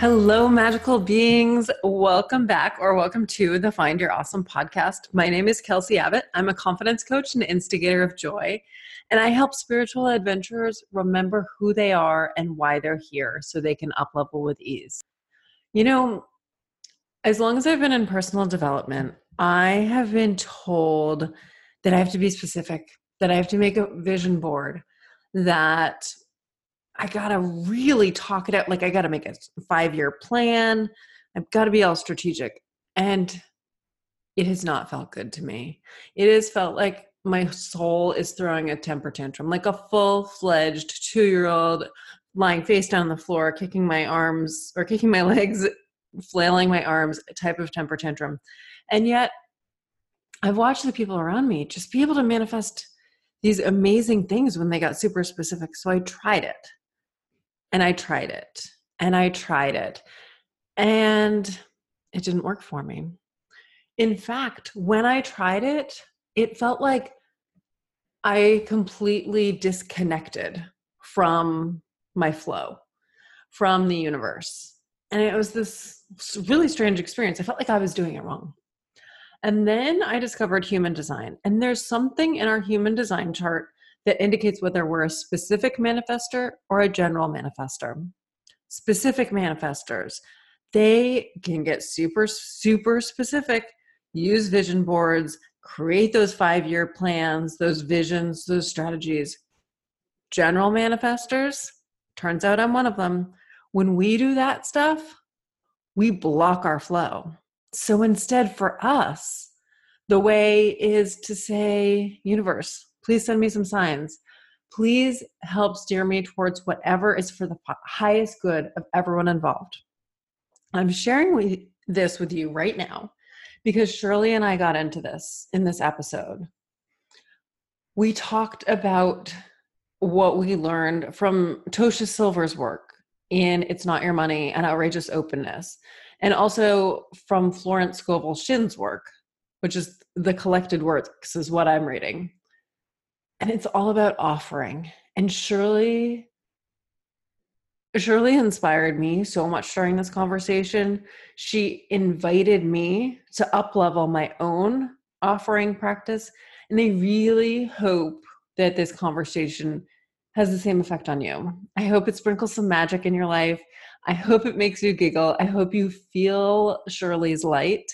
Hello, magical beings. Welcome back or welcome to the Find Your Awesome podcast. My name is Kelsey Abbott. I'm a confidence coach and instigator of joy, and I help spiritual adventurers remember who they are and why they're here so they can up level with ease. You know, as long as I've been in personal development, I have been told that I have to be specific, that I have to make a vision board, that I gotta really talk it out. Like I gotta make a five year plan. I've got to be all strategic. And it has not felt good to me. It has felt like my soul is throwing a temper tantrum, like a full fledged two year old lying face down on the floor, kicking my arms or kicking my legs, flailing my arms type of temper tantrum. And yet, I've watched the people around me just be able to manifest these amazing things when they got super specific. So I tried it and I tried it and I tried it and it didn't work for me. In fact, when I tried it, it felt like I completely disconnected from my flow, from the universe. And it was this really strange experience. I felt like I was doing it wrong. And then I discovered human design. And there's something in our human design chart that indicates whether we're a specific manifester or a general manifester. Specific manifestors, they can get super, super specific, use vision boards, create those five year plans, those visions, those strategies. General manifestors, turns out I'm one of them. When we do that stuff, we block our flow. So instead, for us, the way is to say, universe, Please send me some signs. Please help steer me towards whatever is for the highest good of everyone involved. I'm sharing with this with you right now because Shirley and I got into this in this episode. We talked about what we learned from Tosha Silver's work in It's Not Your Money and Outrageous Openness, and also from Florence Scovel Shinn's work, which is The Collected Works, is what I'm reading and it's all about offering. And shirley shirley inspired me so much during this conversation. She invited me to up level my own offering practice and i really hope that this conversation has the same effect on you. I hope it sprinkles some magic in your life. I hope it makes you giggle. I hope you feel shirley's light.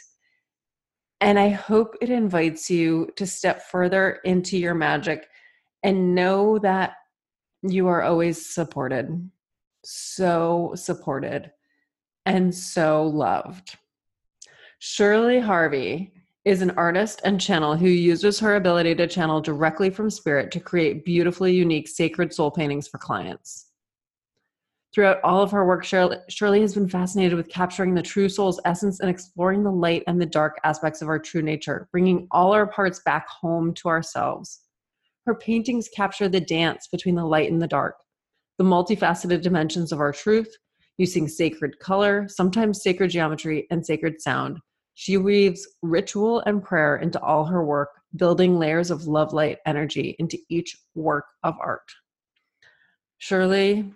And I hope it invites you to step further into your magic and know that you are always supported, so supported, and so loved. Shirley Harvey is an artist and channel who uses her ability to channel directly from spirit to create beautifully unique sacred soul paintings for clients. Throughout all of her work, Shirley has been fascinated with capturing the true soul's essence and exploring the light and the dark aspects of our true nature, bringing all our parts back home to ourselves. Her paintings capture the dance between the light and the dark, the multifaceted dimensions of our truth, using sacred color, sometimes sacred geometry, and sacred sound. She weaves ritual and prayer into all her work, building layers of love light energy into each work of art. Shirley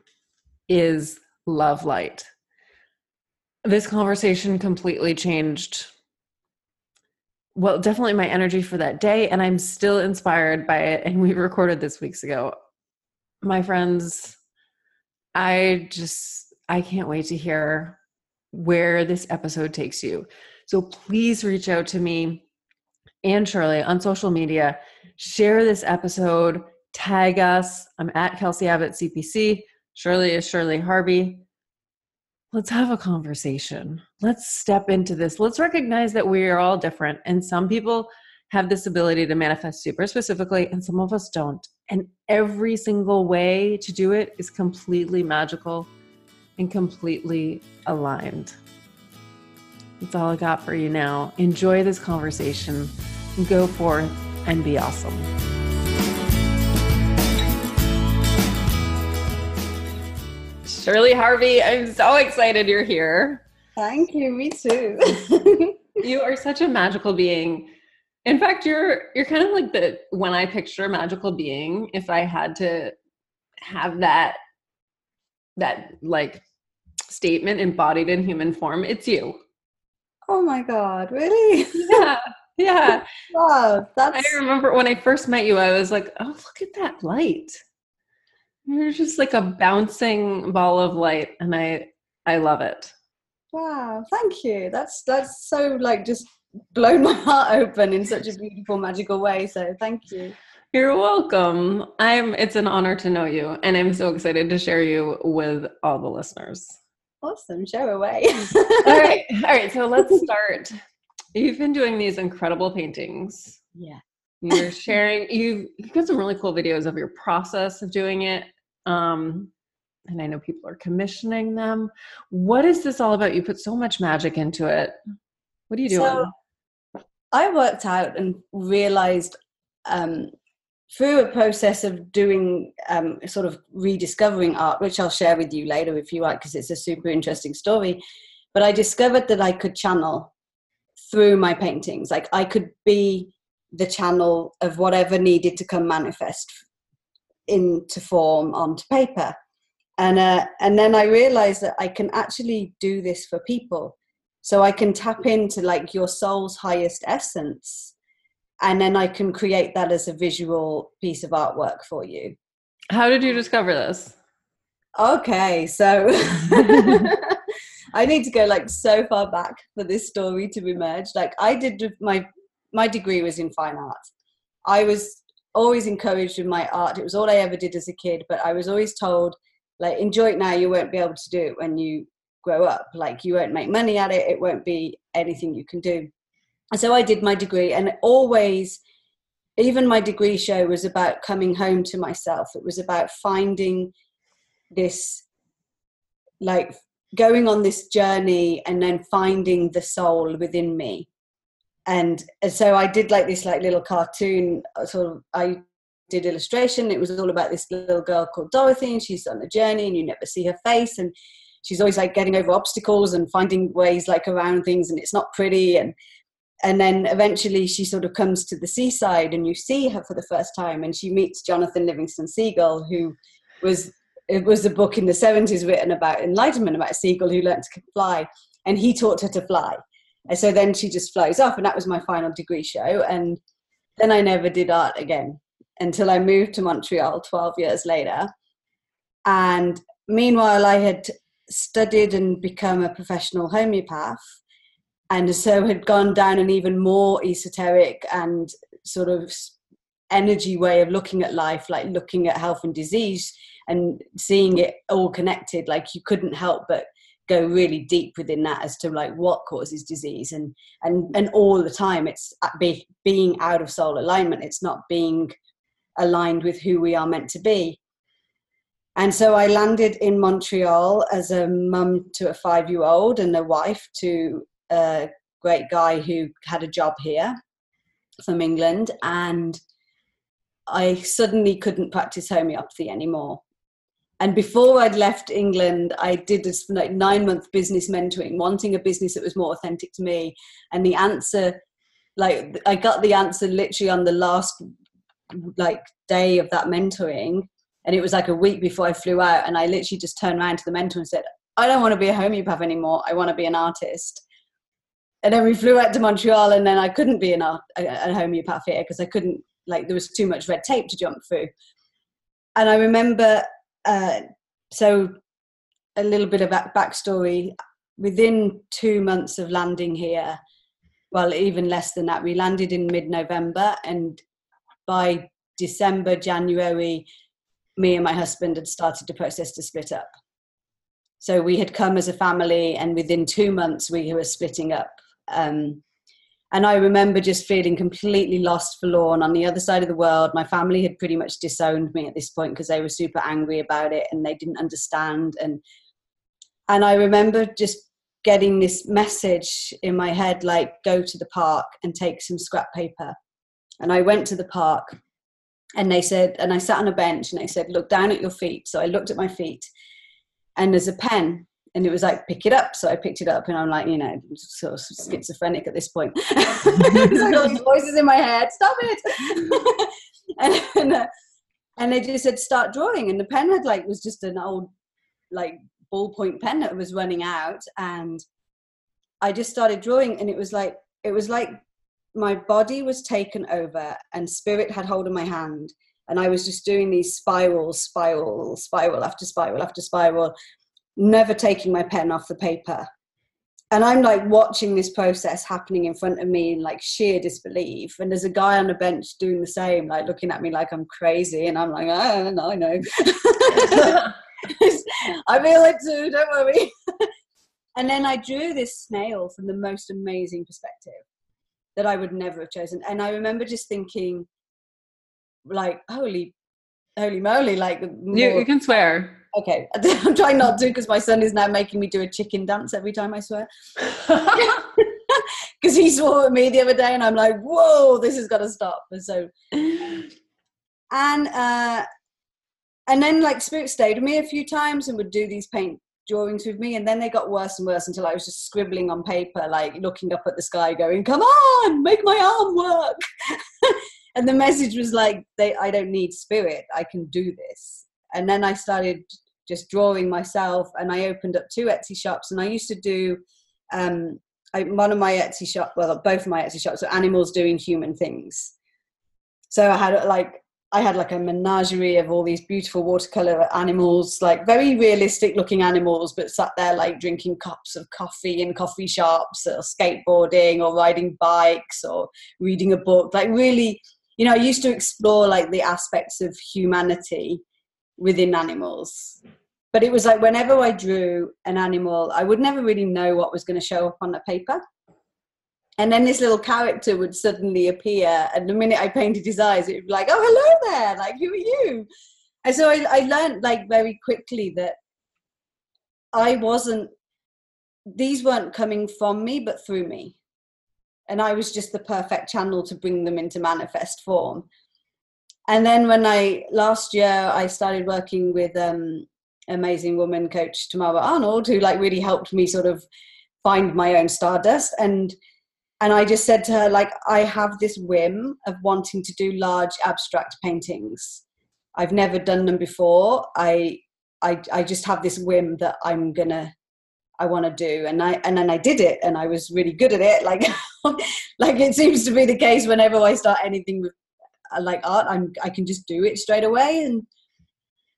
is love light. This conversation completely changed well, definitely my energy for that day. And I'm still inspired by it. And we recorded this weeks ago. My friends, I just, I can't wait to hear where this episode takes you. So please reach out to me and Shirley on social media. Share this episode, tag us. I'm at Kelsey Abbott CPC. Shirley is Shirley Harvey let's have a conversation. Let's step into this. Let's recognize that we are all different. And some people have this ability to manifest super specifically, and some of us don't. And every single way to do it is completely magical and completely aligned. That's all I got for you now. Enjoy this conversation. Go forth and be awesome. Shirley Harvey, I'm so excited you're here. Thank you, me too. you are such a magical being. In fact, you're you're kind of like the when I picture a magical being, if I had to have that that like statement embodied in human form. It's you. Oh my God, really? Yeah. Yeah. wow. That's I remember when I first met you, I was like, oh, look at that light. You're just like a bouncing ball of light. And I I love it. wow, thank you. That's that's so like just blown my heart open in such a beautiful, magical way. So thank you. You're welcome. I'm it's an honor to know you and I'm so excited to share you with all the listeners. Awesome. Show away. all right. All right. So let's start. You've been doing these incredible paintings. Yeah. You're sharing you've you've got some really cool videos of your process of doing it. Um and I know people are commissioning them. What is this all about? You put so much magic into it. What are you doing? So I worked out and realized um, through a process of doing um, sort of rediscovering art, which I'll share with you later if you like, because it's a super interesting story. But I discovered that I could channel through my paintings. Like I could be the channel of whatever needed to come manifest into form onto paper. And, uh, and then I realized that I can actually do this for people. So I can tap into like your soul's highest essence and then I can create that as a visual piece of artwork for you. How did you discover this? Okay, so I need to go like so far back for this story to emerge. Like I did my my degree was in fine art. I was always encouraged with my art. It was all I ever did as a kid, but I was always told like enjoy it now, you won't be able to do it when you grow up. Like you won't make money at it, it won't be anything you can do And so I did my degree, and always, even my degree show was about coming home to myself. It was about finding this, like going on this journey and then finding the soul within me. And, so I did like this like little cartoon uh, sort of I did illustration. It was all about this little girl called Dorothy, and she's on a journey, and you never see her face, and she's always like getting over obstacles and finding ways like around things, and it's not pretty. And and then eventually she sort of comes to the seaside and you see her for the first time and she meets jonathan livingston seagull who was it was a book in the 70s written about enlightenment about a seagull who learned to fly and he taught her to fly and so then she just flies off and that was my final degree show. And then i never did art again until i moved to montreal 12 years later. And meanwhile i had studied and become a professional homeopath. And so had gone down an even more esoteric and sort of energy way of looking at life like looking at health and disease and seeing it all connected. Like you couldn't help but go really deep within that as to like what causes disease. And and and all the time it's uh, be, being out of soul alignment it's not being aligned with who we are meant to be. And so I landed in Montreal as a mum to a five year old and a wife to a great guy who had a job here from England, and I suddenly couldn't practice homeopathy anymore. And before I'd left England, I did this like nine month business mentoring, wanting a business that was more authentic to me. And the answer, like I got the answer literally on the last like day of that mentoring. And it was like a week before I flew out. And I literally just turned around to the mentor and said, I don't want to be a homeopath anymore. I want to be an artist and then we flew out to Montreal, and then I couldn't be an a, a, a homeopath here because I couldn't like there was too much red tape to jump through. And I remember, uh, so a little bit of back backstory. Within two months of landing here, well, even less than that, we landed in mid-November, and by December, January, me and my husband had started the process to split up. So we had come as a family, and within two months, we were splitting up. Um, and I remember just feeling completely lost, forlorn on the other side of the world. My family had pretty much disowned me at this point because they were super angry about it and they didn't understand. And and I remember just getting this message in my head like, go to the park and take some scrap paper. And I went to the park and they said, and I sat on a bench and they said, look down at your feet. So I looked at my feet and there's a pen and it was like pick it up. So i picked it up and i'm like you know sort of schizophrenic at this point. Like all these voices in my head stop it. And and, uh, and they just said start drawing. And the pen had like was just an old like ballpoint pen that was running out. And I just started drawing and it was like it was like my body was taken over and spirit had hold of my hand. And I was just doing these spiral spiral, spiral after spiral after spiral, never taking my pen off the paper. And I'm like watching this process happening in front of me in like sheer disbelief. And there's a guy on the bench doing the same, like looking at me like I'm crazy. And I'm like, oh, no, I know. I feel it too, don't worry. and then I drew this snail from the most amazing perspective that I would never have chosen. And I remember just thinking, like, holy, holy moly, like. You, you can swear. Okay, I'm trying not to because my son is now making me do a chicken dance every time I swear. Because he swore at me the other day, and I'm like, whoa, this has got to stop. And so, and uh, and then like Spirit stayed with me a few times and would do these paint drawings with me and then they got worse and worse until i was just scribbling on paper like looking up at the sky going come on make my arm work and the message was like they i don't need spirit i can do this and then i started just drawing myself and i opened up two etsy shops and i used to do um I, one of my etsy shop well both of my etsy shops were animals doing human things so i had like I had like a menagerie of all these beautiful watercolor animals, like very realistic looking animals, but sat there like drinking cups of coffee in coffee shops or skateboarding or riding bikes or reading a book. Like, really, you know, I used to explore like the aspects of humanity within animals. But it was like whenever I drew an animal, I would never really know what was going to show up on the paper. And then this little character would suddenly appear and the minute i painted his eyes it would be like oh hello there like who are you? And so i, I learned like very quickly that i wasn't these weren't coming from me but through me. And i was just the perfect channel to bring them into manifest form and then when i last year i started working with um amazing woman coach tamara arnold who like really helped me sort of find my own stardust and and I just said to her, like, I have this whim of wanting to do large abstract paintings. I've never done them before. I, I, I just have this whim that I'm gonna, I want to do, and I, and then I did it, and I was really good at it. Like, like it seems to be the case whenever I start anything with, uh, like art, I'm, I can just do it straight away, and,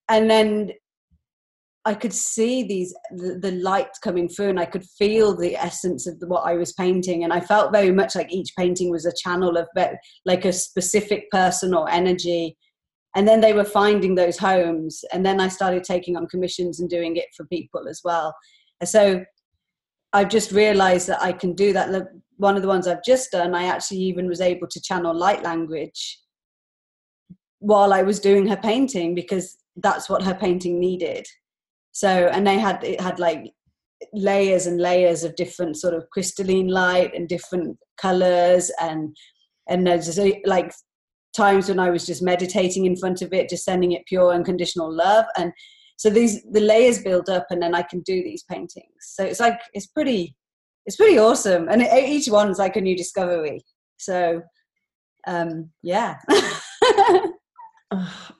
and then I could see these the, the, light coming through, and I could feel the essence of the, what I was painting, and I felt very much like each painting was a channel of like a specific person or energy. And then they were finding those homes, and then I started taking on commissions and doing it for people as well. And so I've just realized that I can do that. One of the ones I've just done, I actually even was able to channel light language while I was doing her painting because that's what her painting needed so and they had it had like layers and layers of different sort of crystalline light and different colors and and there's like times when I was just meditating in front of it, just sending it pure unconditional love. And so these the layers build up, and then I can do these paintings. So it's like it's pretty, it's pretty awesome, and it, each one's like a new discovery. So um, yeah.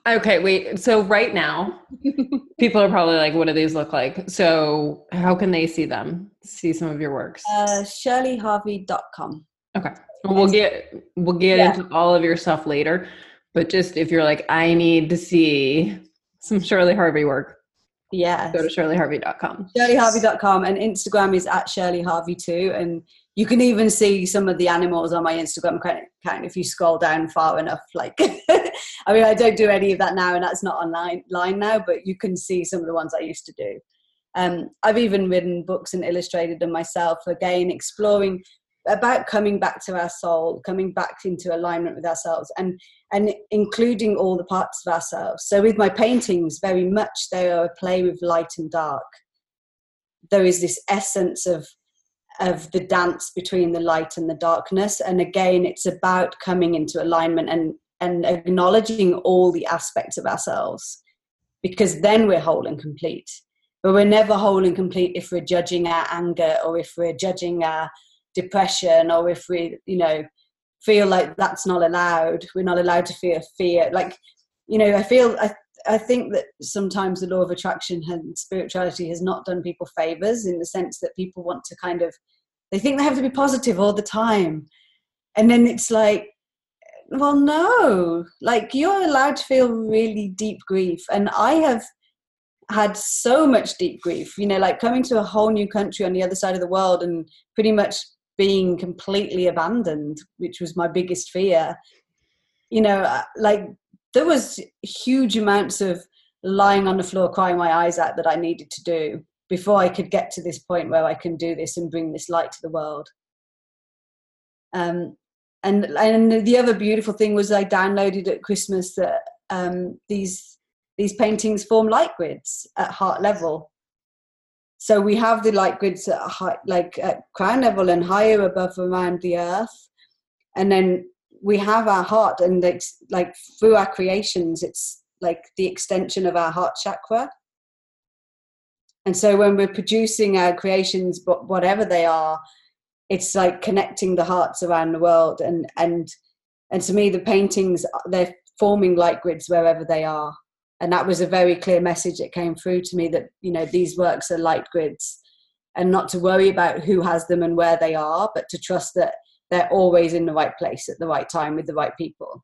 Okay, wait. So right now, people are probably like, "What do these look like?" So how can they see them? See some of your works? Uh, ShirleyHarvey.com. Okay, we'll get we'll get yeah. into all of your stuff later, but just if you're like, I need to see some Shirley Harvey work. Yeah. Go to ShirleyHarvey.com. ShirleyHarvey.com and Instagram is at Shirley Harvey too, and you can even see some of the animals on my Instagram account if you scroll down far enough. Like, I mean, I don't do any of that now, and that's not online line now, but you can see some of the ones I used to do. Um, I've even written books and illustrated them myself. Again, exploring about coming back to our soul, coming back into alignment with ourselves, and and including all the parts of ourselves. So with my paintings, very much they are a play with light and dark. There is this essence of of the dance between the light and the darkness and again it's about coming into alignment and and acknowledging all the aspects of ourselves because then we're whole and complete. But we're never whole and complete if we're judging our anger or if we're judging our depression or if we you know feel like that's not allowed. We're not allowed to feel fear. Like you know i feel I, I think that sometimes the law of attraction and spirituality has not done people favors in the sense that people want to kind of they think they have to be positive all the time. And then it's like, well, no, like you're allowed to feel really deep grief. And I have had so much deep grief, you know, like coming to a whole new country on the other side of the world and pretty much being completely abandoned, which was my biggest fear. You know, uh, like there was huge amounts of lying on the floor crying my eyes out that I needed to do before I could get to this point where I can do this and bring this light to the world. Um, and and the other beautiful thing was I downloaded at Christmas that um, these these paintings form light grids at heart level. So we have the light grids at high, like at crown level and higher above around the earth, and then we have our heart and like, like through our creations, it's like the extension of our heart chakra and so when we're producing our creations whatever they are it's like connecting the hearts around the world and and and to me the paintings they're forming light grids wherever they are. And that was a very clear message that came through to me that you know these works are light grids. And not to worry about who has them and where they are but to trust that they're always in the right place at the right time with the right people.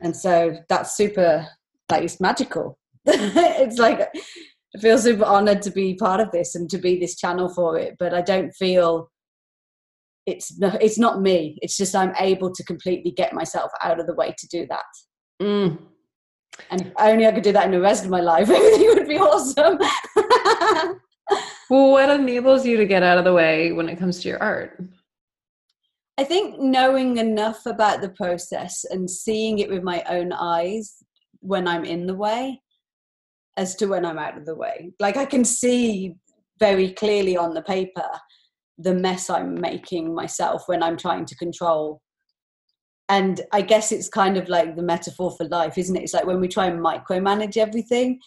And so that's super like it's magical. It's like I feel super honored to be part of this and to be this channel for it. But I don't feel it's no, it's not me. It's just I'm able to completely get myself out of the way to do that. Mm. And if only I could do that in the rest of my life, everything would be awesome. well, what enables you to get out of the way when it comes to your art? I think knowing enough about the process and seeing it with my own eyes when I'm in the way as to when I'm out of the way. Like I can see very clearly on the paper the mess I'm making myself when I'm trying to control. And I guess it's kind of like the metaphor for life, isn't it? It's like when we try and micromanage everything,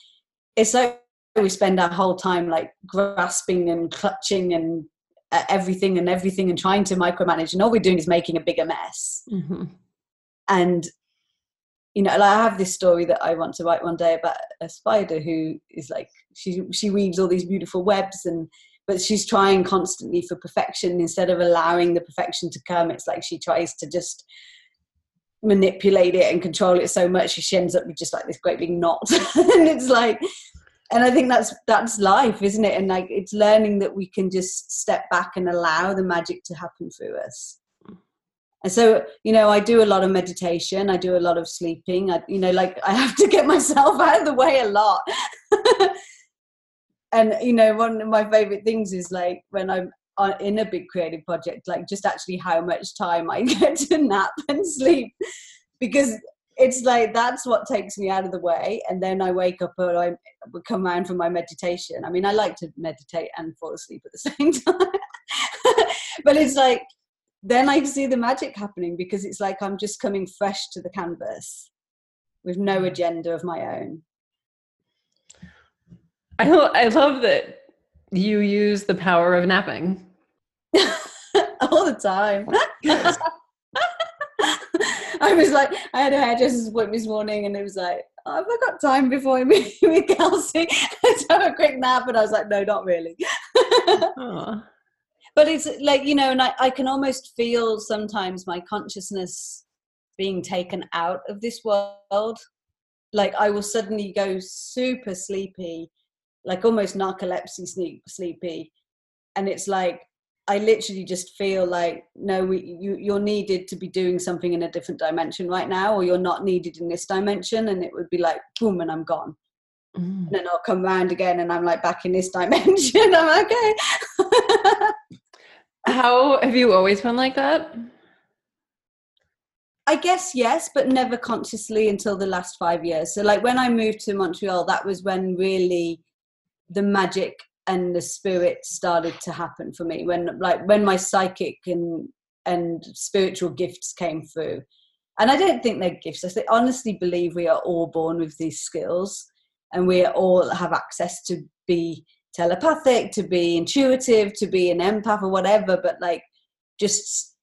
it's like we spend our whole time like grasping and clutching and uh, everything and everything and trying to micromanage, and all we're doing is making a bigger mess. Mm-hmm. And you know, like I have this story that I want to write one day about a spider who is like she she weaves all these beautiful webs and but she's trying constantly for perfection instead of allowing the perfection to come. It's like she tries to just manipulate it and control it so much she ends up with just like this great big knot. and it's like and I think that's that's life, isn't it? And like it's learning that we can just step back and allow the magic to happen through us and so you know i do a lot of meditation i do a lot of sleeping i you know like i have to get myself out of the way a lot. And you know one of my favorite things is like when i'm uh, in a big creative project like just actually how much time i get to nap and sleep. Because it's like that's what takes me out of the way and then i wake up and i come around from my meditation. I mean i like to meditate and fall asleep at the same time. But it's like then I see the magic happening because it's like I'm just coming fresh to the canvas with no mm. agenda of my own. I, lo- I love that you use the power of napping all the time. I was like, I had a hairdresser's appointment this morning, and it was like, oh, have I got time before I meet with Kelsey? Let's have a quick nap. And I was like, no, not really but it's like you know and I, I can almost feel sometimes my consciousness being taken out of this world. Like i will suddenly go super sleepy like almost narcolepsy sleep, sleepy. And it's like i literally just feel like no we, you, you're needed to be doing something in a different dimension right now or you're not needed in this dimension. And it would be like boom and i'm gone. Mm. and then i'll come round again and i'm like back in this dimension. I'm okay How have you always been like that? I guess yes, but never consciously until the last five years. So, like when I moved to Montreal, that was when really the magic and the spirit started to happen for me. When, like, when my psychic and and spiritual gifts came through, and I don't think they're gifts. I honestly believe we are all born with these skills, and we all have access to be telepathic, to be intuitive, to be an empath or whatever, but like just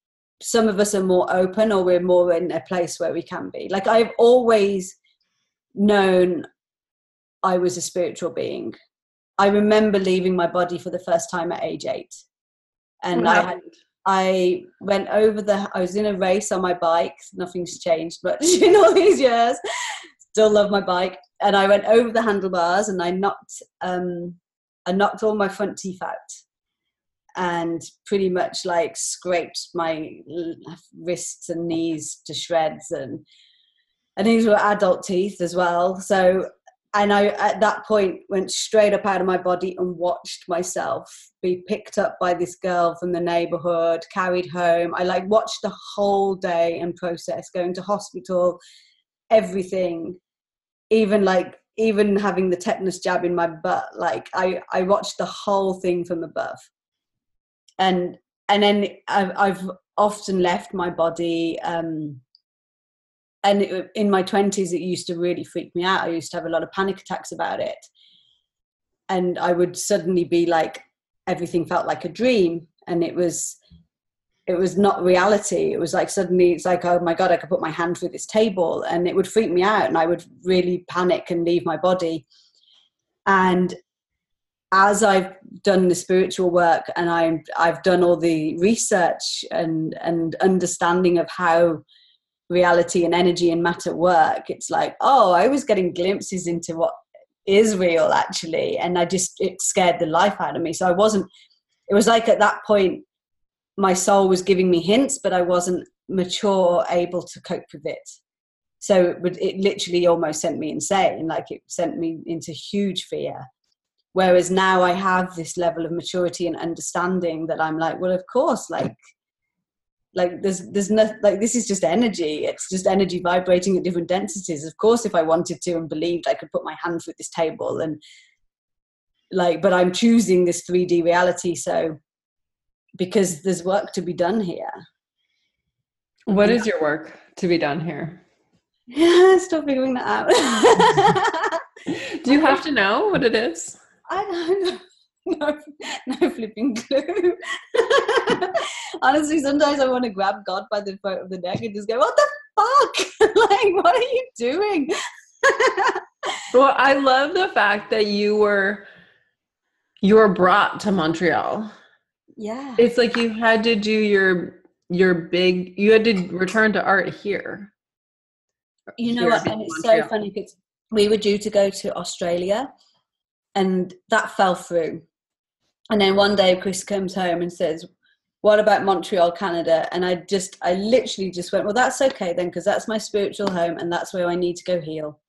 some of us are more open or we're more in a place where we can be. Like I've always known I was a spiritual being. I remember leaving my body for the first time at age eight. And I had I went over the I was in a race on my bike. Nothing's changed much in all these years. Still love my bike. And I went over the handlebars and I knocked um I knocked all my front teeth out and pretty much like scraped my wrists and knees to shreds and and these were adult teeth as well. So and i at that point went straight up out of my body and watched myself be picked up by this girl from the neighborhood carried home. I like watched the whole day and process going to hospital everything. Even like even having the tetanus jab in my butt like i i watched the whole thing from above. And and then I've, I've often left my body um, and it, in my 20s it used to really freak me out. I used to have a lot of panic attacks about it. And i would suddenly be like everything felt like a dream. And it was it was not reality it was like suddenly it's like oh my god i could put my hand through this table and it would freak me out and i would really panic and leave my body and as I've done the spiritual work and I'm I've done all the research and and understanding of how reality and energy and matter work, it's like, oh, I was getting glimpses into what is real actually. And I just it scared the life out of me. So I wasn't it was like at that point my soul was giving me hints, but I wasn't mature able to cope with it. So it, would, it literally almost sent me insane. Like it sent me into huge fear whereas now i have this level of maturity and understanding that i'm like well of course like like there's there's no like this is just energy it's just energy vibrating at different densities of course if i wanted to and believed i could put my hand through this table and like but i'm choosing this 3d reality so because there's work to be done here what is your work to be done here yeah still figuring that out do you have to know what it is I don't no, no flipping clue. Honestly, sometimes I want to grab God by the throat of the neck and just go, "What the fuck? like, what are you doing?" well, I love the fact that you were you were brought to Montreal. Yeah, it's like you had to do your your big. You had to return to art here. You know what? And it's Montreal. so funny because we were due to go to Australia and that fell through. And then one day Chris comes home and says, what about Montreal, Canada? And I just, I literally just went, well, that's okay then, because that's my spiritual home and that's where I need to go heal.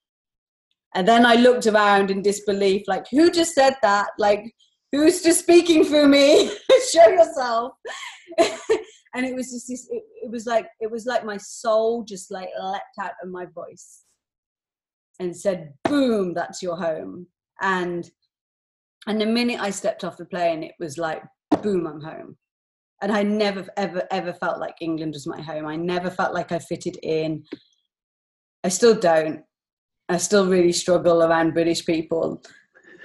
And then I looked around in disbelief, like, who just said that? Like, who's just speaking through me? Show yourself. and it was just this, it, it was like, it was like my soul just like leapt out of my voice and said, boom, that's your home. And and the minute I stepped off the plane, it was like, boom, I'm home. And I never, ever, ever felt like England was my home. I never felt like I fitted in. I still don't. I still really struggle around British people.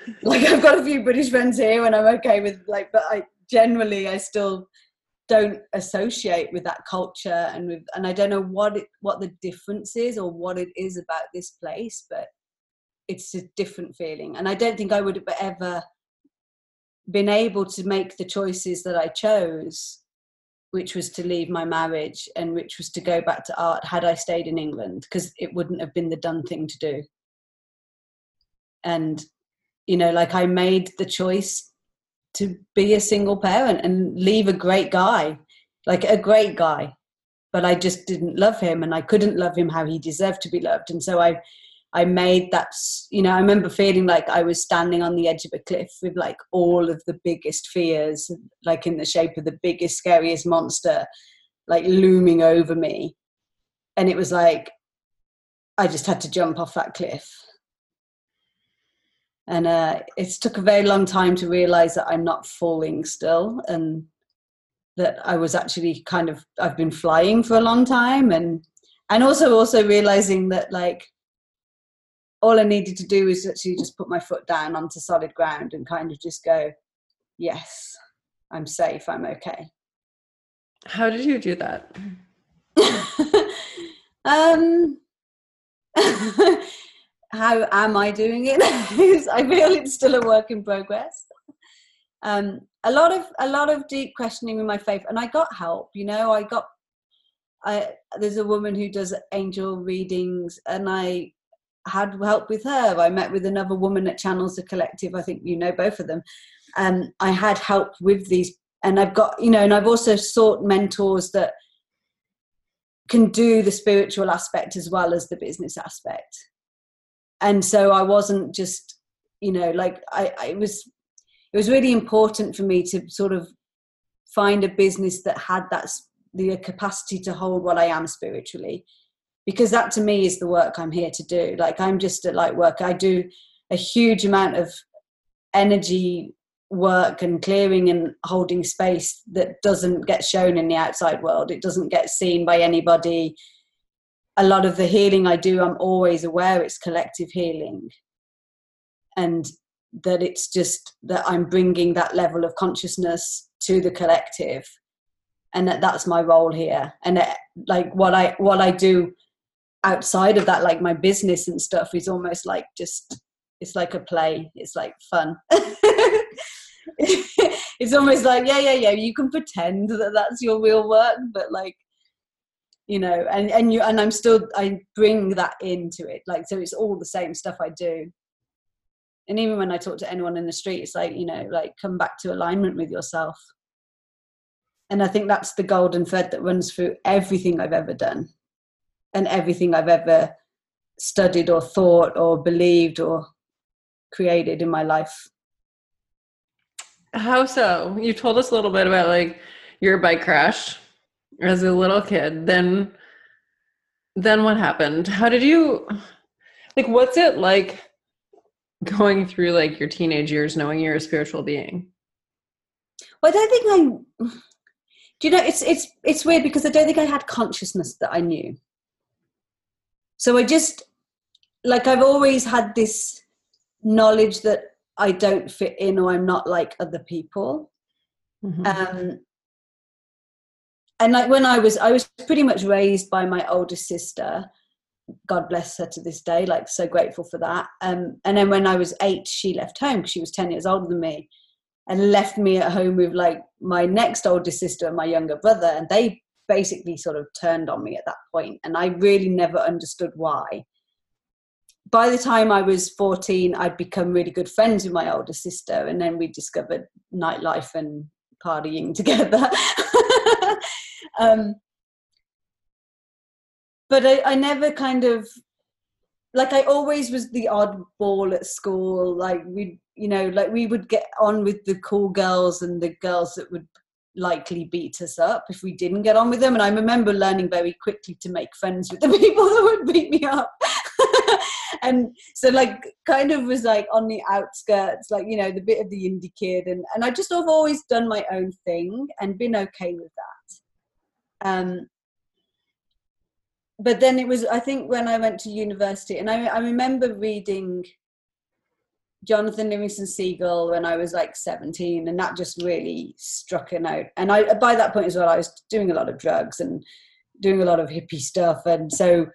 Like I've got a few British friends here, and I'm okay with like, but I generally I still don't associate with that culture and with, and I don't know what it, what the difference is or what it is about this place, but it's a different feeling. And I don't think I would have ever been able to make the choices that I chose, which was to leave my marriage and which was to go back to art had I stayed in England, because it wouldn't have been the done thing to do. And, you know, like I made the choice to be a single parent and leave a great guy, like a great guy. But I just didn't love him and I couldn't love him how he deserved to be loved. And so I I made that, you know, I remember feeling like I was standing on the edge of a cliff with like all of the biggest fears, like in the shape of the biggest, scariest monster, like looming over me. And it was like, I just had to jump off that cliff. And uh, it took a very long time to realize that I'm not falling still and that I was actually kind of, I've been flying for a long time. And, and also, also realizing that like, all I needed to do was actually just put my foot down onto solid ground and kind of just go, yes, I'm safe, I'm okay. How did you do that? um, how am I doing it? I feel it's still a work in progress. Um, a lot of a lot of deep questioning in my faith, and I got help. You know, I got. I, there's a woman who does angel readings, and I had help with her. I met with another woman at Channels the Collective. I think you know both of them. Um, I had help with these, and I've got you know, and I've also sought mentors that can do the spiritual aspect as well as the business aspect. And so I wasn't just, you know, like I, I was. It was really important for me to sort of find a business that had that the capacity to hold what I am spiritually because that to me is the work I'm here to do. Like I'm just a light worker. I do a huge amount of energy work and clearing and holding space that doesn't get shown in the outside world. It doesn't get seen by anybody. A lot of the healing I do, I'm always aware it's collective healing. And that it's just that I'm bringing that level of consciousness to the collective. And that that's my role here. And that, like what i what i do outside of that like my business and stuff is almost like just it's like a play. It's like fun. It's almost like yeah yeah yeah you can pretend that that's your real work but like you know and and you and i'm still i bring that into it like so it's all the same stuff i do and even when i talk to anyone in the street it's like you know like come back to alignment with yourself and i think that's the golden thread that runs through everything i've ever done and everything I've ever studied or thought or believed or created in my life. How so? You told us a little bit about like your bike crash as a little kid. Then then what happened? How did you like what's it like going through like your teenage years knowing you're a spiritual being? Well, I don't think I do you know it's it's it's weird because I don't think I had consciousness that I knew. So I just, like, I've always had this knowledge that I don't fit in or I'm not like other people. Mm-hmm. Um, and like when I was, I was pretty much raised by my older sister. God bless her to this day. Like so grateful for that. Um, and then when I was eight, she left home because she was ten years older than me, and left me at home with like my next older sister and my younger brother. And they basically sort of turned on me at that point and i really never understood why by the time i was 14 i'd become really good friends with my older sister and then we discovered nightlife and partying together um, but I, I never kind of like I always was the oddball at school. Like we, you know, like we would get on with the cool girls and the girls that would likely beat us up if we didn't get on with them. And I remember learning very quickly to make friends with the people that would beat me up. and so like kind of was like on the outskirts, like, you know, the bit of the indie kid. And, and I just have always done my own thing and been okay with that. Um, but then it was, I think when I went to university and I, I remember reading Jonathan Livingston Seagull when I was like 17, and that just really struck a note. And I, by that point as well, I was doing a lot of drugs and doing a lot of hippie stuff, and so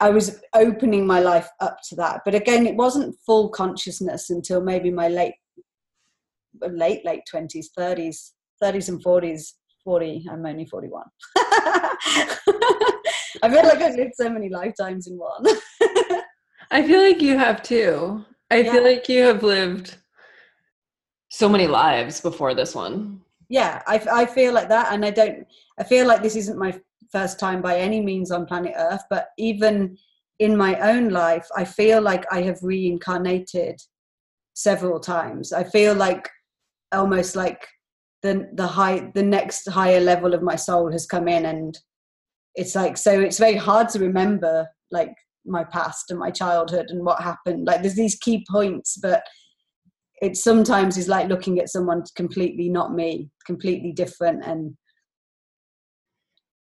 I was opening my life up to that. But again, it wasn't full consciousness until maybe my late, late, late 20s, 30s, 30s and 40s. 40, I'm only 41. I feel like I've lived so many lifetimes in one. I feel like you have too. I yeah. feel like you have lived so many lives before this one. Yeah, I, I feel like that. And I don't, I feel like this isn't my first time by any means on planet Earth, but even in my own life, I feel like I have reincarnated several times. I feel like almost like the the high the next higher level of my soul has come in and it's like so it's very hard to remember like my past and my childhood and what happened. Like there's these key points but it sometimes is like looking at someone completely not me completely different and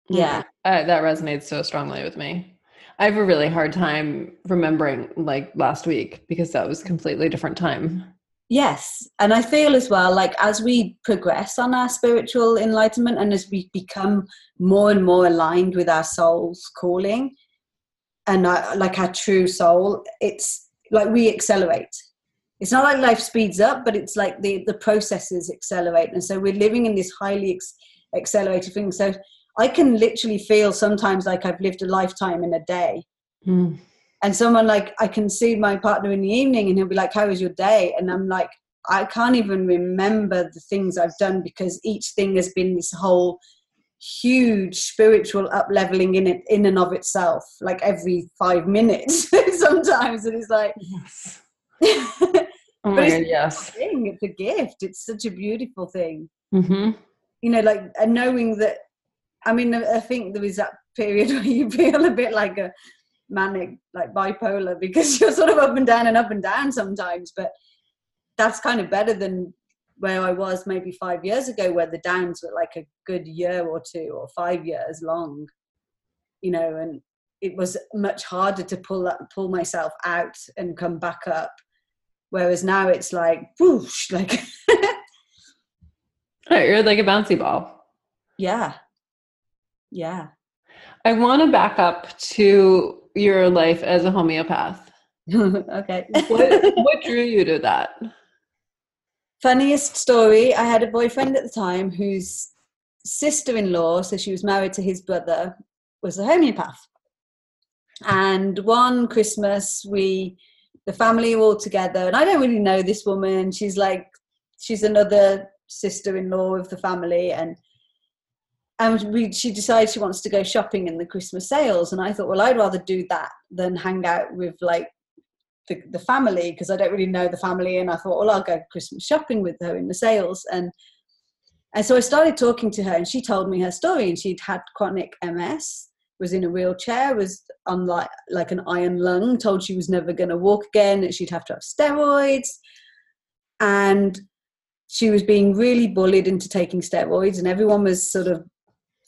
yeah. Uh, that resonates so strongly with me. I have a really hard time remembering like last week because that was completely different time yes and i feel as well like as we progress on our spiritual enlightenment and as we become more and more aligned with our soul's calling and uh, like our true soul, it's like we accelerate. It's not like life speeds up, but it's like the the processes accelerate, and so we're living in this highly ex- accelerated thing. So I can literally feel sometimes like I've lived a lifetime in a day. Mm. And someone like I can see my partner in the evening, and he'll be like, "How was your day?" And I'm like, I can't even remember the things I've done because each thing has been this whole huge spiritual up leveling in it in and of itself like every five minutes sometimes and it's like yes. oh my God, yes thing. it's a gift it's such a beautiful thing mm-hmm. you know like and knowing that i mean i think there is that period where you feel a bit like a manic like bipolar because you're sort of up and down and up and down sometimes but that's kind of better than where I was maybe five years ago, where the downs were like a good year or two or five years long, you know, and it was much harder to pull that, pull myself out and come back up. Whereas now it's like whoosh, like oh, you're like a bouncy ball. Yeah. Yeah. I want to back up to your life as a homeopath. okay. what, what drew you to that? Funniest story I had a boyfriend at the time whose sister in law, so she was married to his brother, was a homeopath. And one Christmas, we, the family were all together, and I don't really know this woman. She's like, she's another sister in law of the family. And and we, she decided she wants to go shopping in the Christmas sales. And I thought, well, I'd rather do that than hang out with like the, the family because I don't really know the family. And I thought, well, I'll go Christmas shopping with her in the sales. And and so I started talking to her, and she told me her story. And she'd had chronic MS, was in a wheelchair, was on like like an iron lung, told she was never going to walk again, that she'd have to have steroids, and she was being really bullied into taking steroids, and everyone was sort of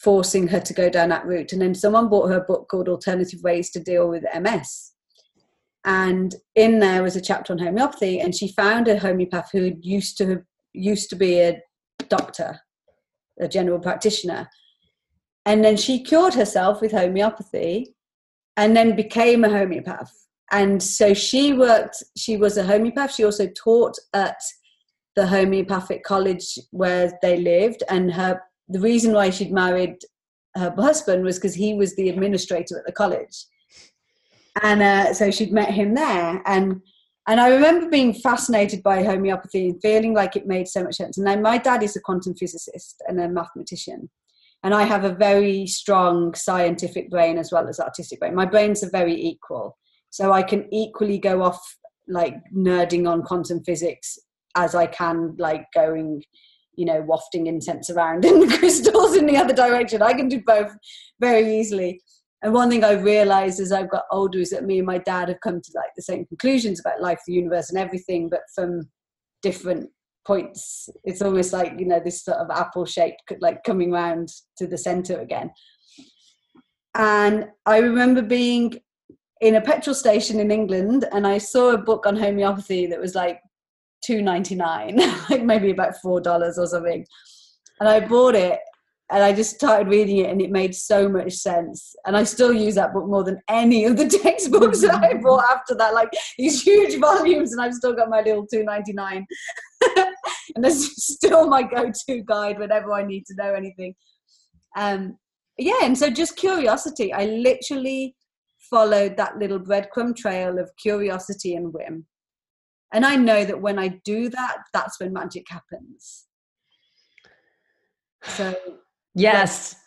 forcing her to go down that route. And then someone bought her a book called Alternative Ways to Deal with MS and in there was a chapter on homeopathy and she found a homeopath who used to used to be a doctor a general practitioner. And then she cured herself with homeopathy and then became a homeopath. And so she worked she was a homeopath. She also taught at the homeopathic college where they lived and her the reason why she'd married her husband was because he was the administrator at the college and uh, so she'd met him there and and I remember being fascinated by homeopathy and feeling like it made so much sense. And then my dad is a quantum physicist and a mathematician. And I have a very strong scientific brain as well as artistic brain. My brains are very equal. So I can equally go off like nerding on quantum physics as I can like going, you know, wafting incense around in the crystals in the other direction. I can do both very easily and one thing I realized as I've got older is that me and my dad have come to like the same conclusions about life, the universe, and everything, but from different points. It's almost like you know this sort of apple shape, like coming round to the center again. And I remember being in a petrol station in England, and I saw a book on homeopathy that was like two ninety nine, like maybe about four dollars or something. And I bought it and I just started reading it and it made so much sense. And I still use that book more than any of the textbooks that I bought after that, like these huge volumes, and I've still got my little two ninety nine. and that's still my go-to guide whenever I need to know anything. Um, yeah, and so just curiosity. I literally followed that little breadcrumb trail of curiosity and whim. And I know that when I do that, that's when magic happens. So Yes.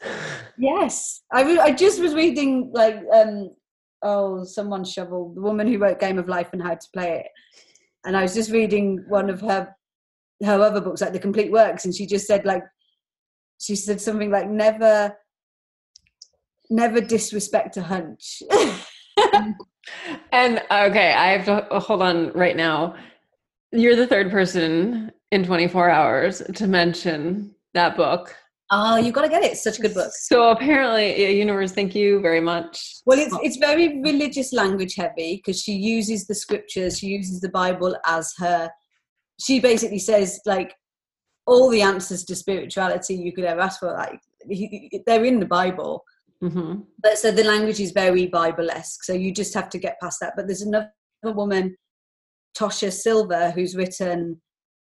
Yes. I, re- I just was reading like um oh someone shovel the woman who wrote Game of Life and how to play it, and I was just reading one of her her other books like the complete works, and she just said like she said something like never never disrespect a hunch. and okay, I have to hold on right now. You're the third person in 24 hours to mention that book ah, Oh, you've got to get it. It's such a good book. So apparently, Universe, thank you very much. Well, it's it's very religious language heavy because she uses the scriptures, she uses the Bible as her. She basically says like all the answers to spirituality you could ever ask for, like they're in the Bible. Mm-hmm. But so the language is very Bible-esque. So you just have to get past that. But there's another woman, Tosha Silver, who's written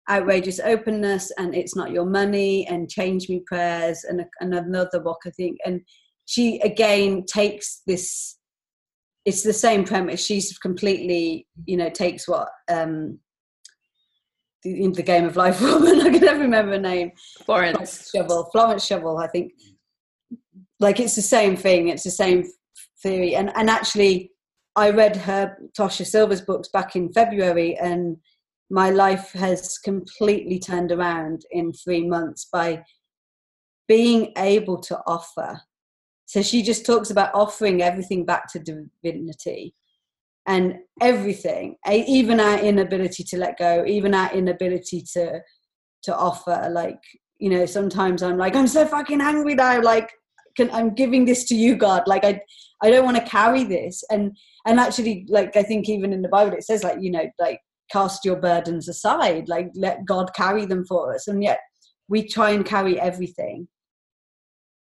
outrageous openness and it's not your money and change me prayers and, and another book i think and she again takes this it's the same premise she's completely you know takes what um the, the game of life woman i can never remember her name Florence Scovel Florence Scovel i think like it's the same thing it's the same theory and and actually i read her tosha silver's books back in february and my life has completely turned around in three months by being able to offer. So she just talks about offering everything back to divinity and everything, even our inability to let go, even our inability to to offer. Like, you know, sometimes I'm like, I'm so fucking angry now. Like, can, I'm giving this to you, God. Like, I I don't want to carry this. And and actually, like, I think even in the Bible it says, like, you know, like cast your burdens aside. Like let god carry them for us. And yet we try and carry everything.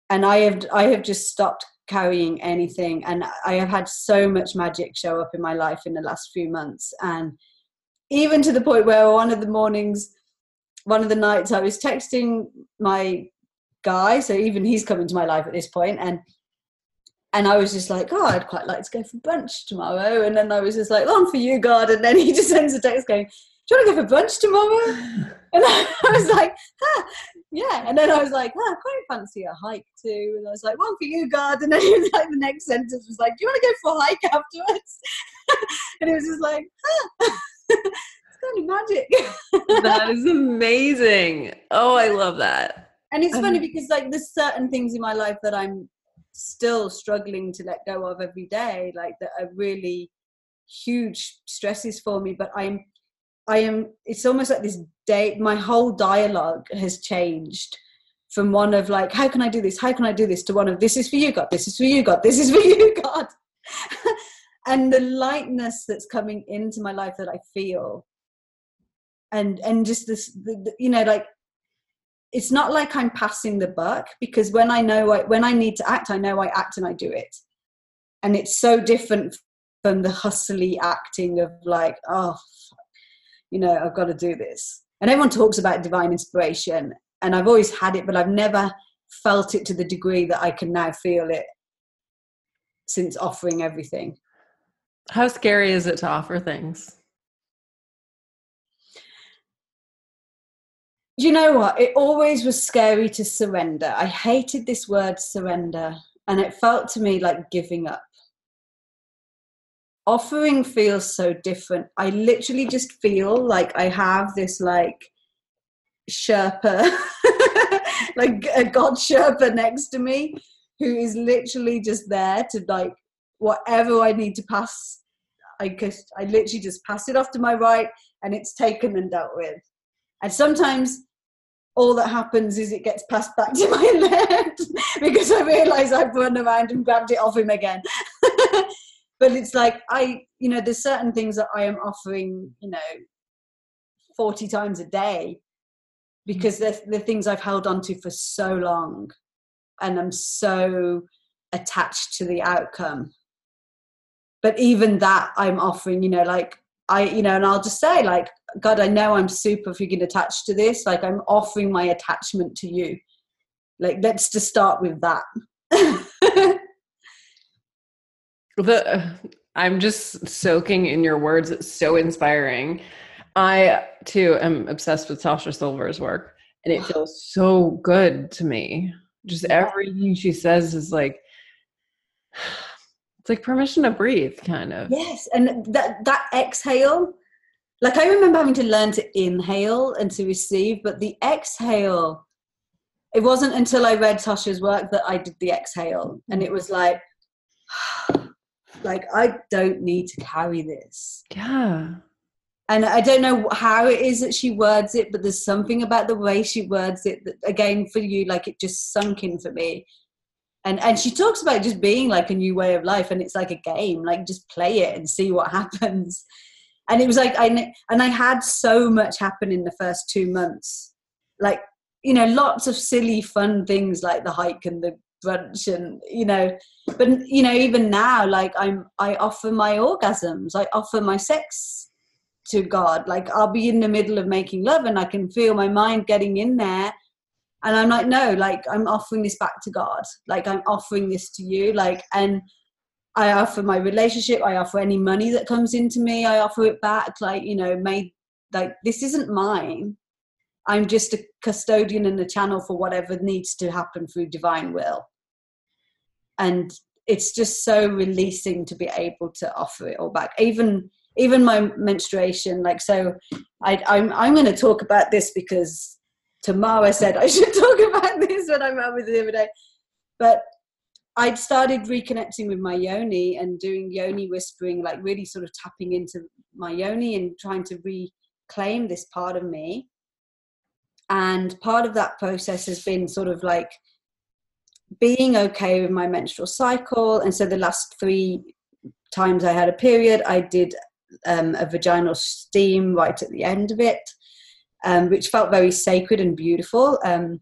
And i have i have just stopped carrying anything. And i have had so much magic show up in my life in the last few months. And even to the point where one of the mornings one of the nights i was texting my guy so even he's coming to my life at this point and and I was just like, oh, I'd quite like to go for brunch tomorrow. And then I was just like, on for you, God. And then he just sends a text going, do you want to go for brunch tomorrow? And I was like, huh, yeah. And then I was like, huh, I quite fancy a hike too. And I was like, one for you, God. And then he was like, the next sentence was like, do you want to go for a hike afterwards? and he was just like, huh. it's kind of magic. that is amazing. Oh, I love that. And it's funny um, because like there's certain things in my life that I'm still struggling to let go of every day like that are really huge stresses for me but i'm i am it's almost like this day my whole dialogue has changed from one of like how can i do this? How can i do this? to one of this is for you god. This is for you god. This is for you god. And the lightness that's coming into my life that i feel and and just this the, the, you know like it's not like I'm passing the buck because when I know I, when I need to act, I know I act and I do it. And it's so different from the hustly acting of like, oh, you know, I've got to do this. And everyone talks about divine inspiration, and I've always had it, but I've never felt it to the degree that I can now feel it since offering everything. How scary is it to offer things? You know what? It always was scary to surrender. I hated this word surrender, and it felt to me like giving up. Offering feels so different. I literally just feel like I have this like Sherpa, like a God Sherpa next to me who is literally just there to like whatever I need to pass. I just, I literally just pass it off to my right and it's taken and dealt with. And sometimes all that happens is it gets passed back to my left because I realise I've run around and grabbed it off him again. but it's like I, you know, there's certain things that I am offering, you know, 40 times a day because they're the things I've held on to for so long and I'm so attached to the outcome. But even that I'm offering, you know, like I, you know, and I'll just say, like, God, I know I'm super freaking attached to this. Like, I'm offering my attachment to you. Like, let's just start with that. the, I'm just soaking in your words. It's so inspiring. I, too, am obsessed with Tosha Silver's work, and it feels so good to me. Just everything she says is like, it's like permission to breathe, kind of. Yes, and that that exhale, like I remember having to learn to inhale and to receive, but the exhale, it wasn't until I read Tosha's work that I did the exhale, and it was like, like I don't need to carry this. Yeah. And I don't know how it is that she words it, but there's something about the way she words it that, again, for you, like it just sunk in for me and and she talks about just being like a new way of life and it's like a game like just play it and see what happens and it was like i and i had so much happen in the first two months. Like you know lots of silly fun things like the hike and the brunch and you know but you know even now like i'm i offer my orgasms. I offer my sex to god. Like i'll be in the middle of making love and i can feel my mind getting in there. And i'm like no like i'm offering this back to god. Like i'm offering this to you. Like and i offer my relationship i offer any money that comes into me i offer it back like you know made like this isn't mine. I'm just a custodian and a channel for whatever needs to happen through divine will. And it's just so releasing to be able to offer it all back. Even even my menstruation like so I, i'm i'm going to talk about this because Tamara said I should talk about this when I met with the other day. But I'd started reconnecting with my yoni and doing yoni whispering, like really sort of tapping into my yoni and trying to reclaim this part of me. And part of that process has been sort of like being okay with my menstrual cycle. And so the last three times I had a period, I did um, a vaginal steam right at the end of it um, which felt very sacred and beautiful. Um,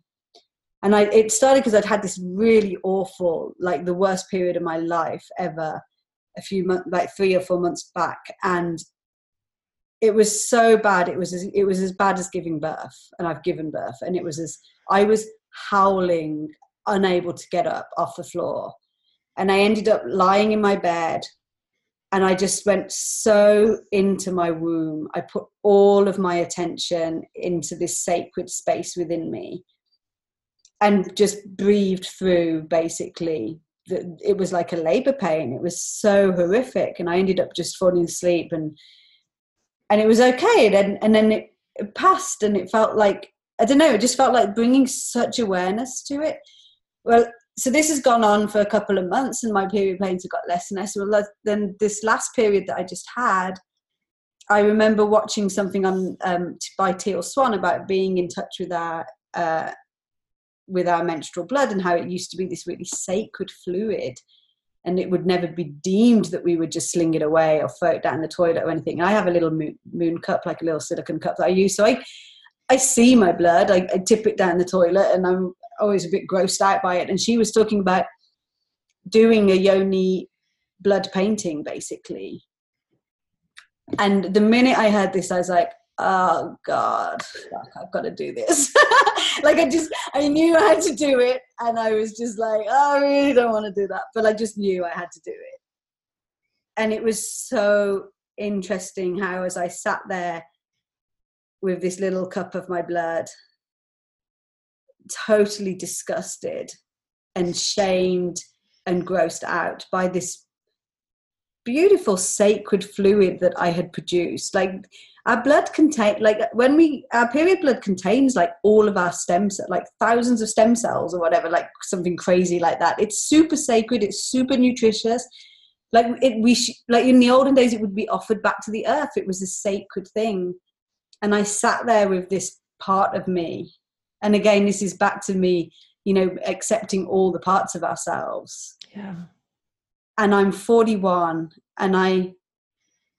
and I, it started because I'd had this really awful, like the worst period of my life ever, a few months, like three or four months back, and it was so bad. It was as, it was as bad as giving birth, and I've given birth, and it was as I was howling, unable to get up off the floor, and I ended up lying in my bed and I just went so into my womb. I put all of my attention into this sacred space within me and just breathed through basically. It was like a labor pain. It was so horrific. And I ended up just falling asleep and and it was okay. And then, and then it, it passed and it felt like, I don't know, it just felt like bringing such awareness to it. Well, so this has gone on for a couple of months and my period pains have got less and less well then this last period that i just had i remember watching something on um, by teal swan about being in touch with our uh, with our menstrual blood and how it used to be this really sacred fluid and it would never be deemed that we would just sling it away or throw it down the toilet or anything i have a little moon, moon cup like a little silicone cup that i use so i I see my blood. I, I, tip it down the toilet, and I'm always a bit grossed out by it. And she was talking about doing a yoni blood painting, basically. And the minute I heard this, I was like, "Oh God, fuck, I've got to do this." like I just, I knew I had to do it, and I was just like, oh, "I really don't want to do that," but I just knew I had to do it. And it was so interesting how, as I sat there with this little cup of my blood, totally disgusted and shamed and grossed out by this beautiful sacred fluid that I had produced. Like our blood contain like when we our period blood contains like all of our stem cells, like thousands of stem cells or whatever, like something crazy like that. It's super sacred. It's super nutritious. Like it, we sh- like in the olden days, it would be offered back to the earth. It was a sacred thing, and I sat there with this part of me. And again, this is back to me, you know, accepting all the parts of ourselves. Yeah. And I'm 41 and I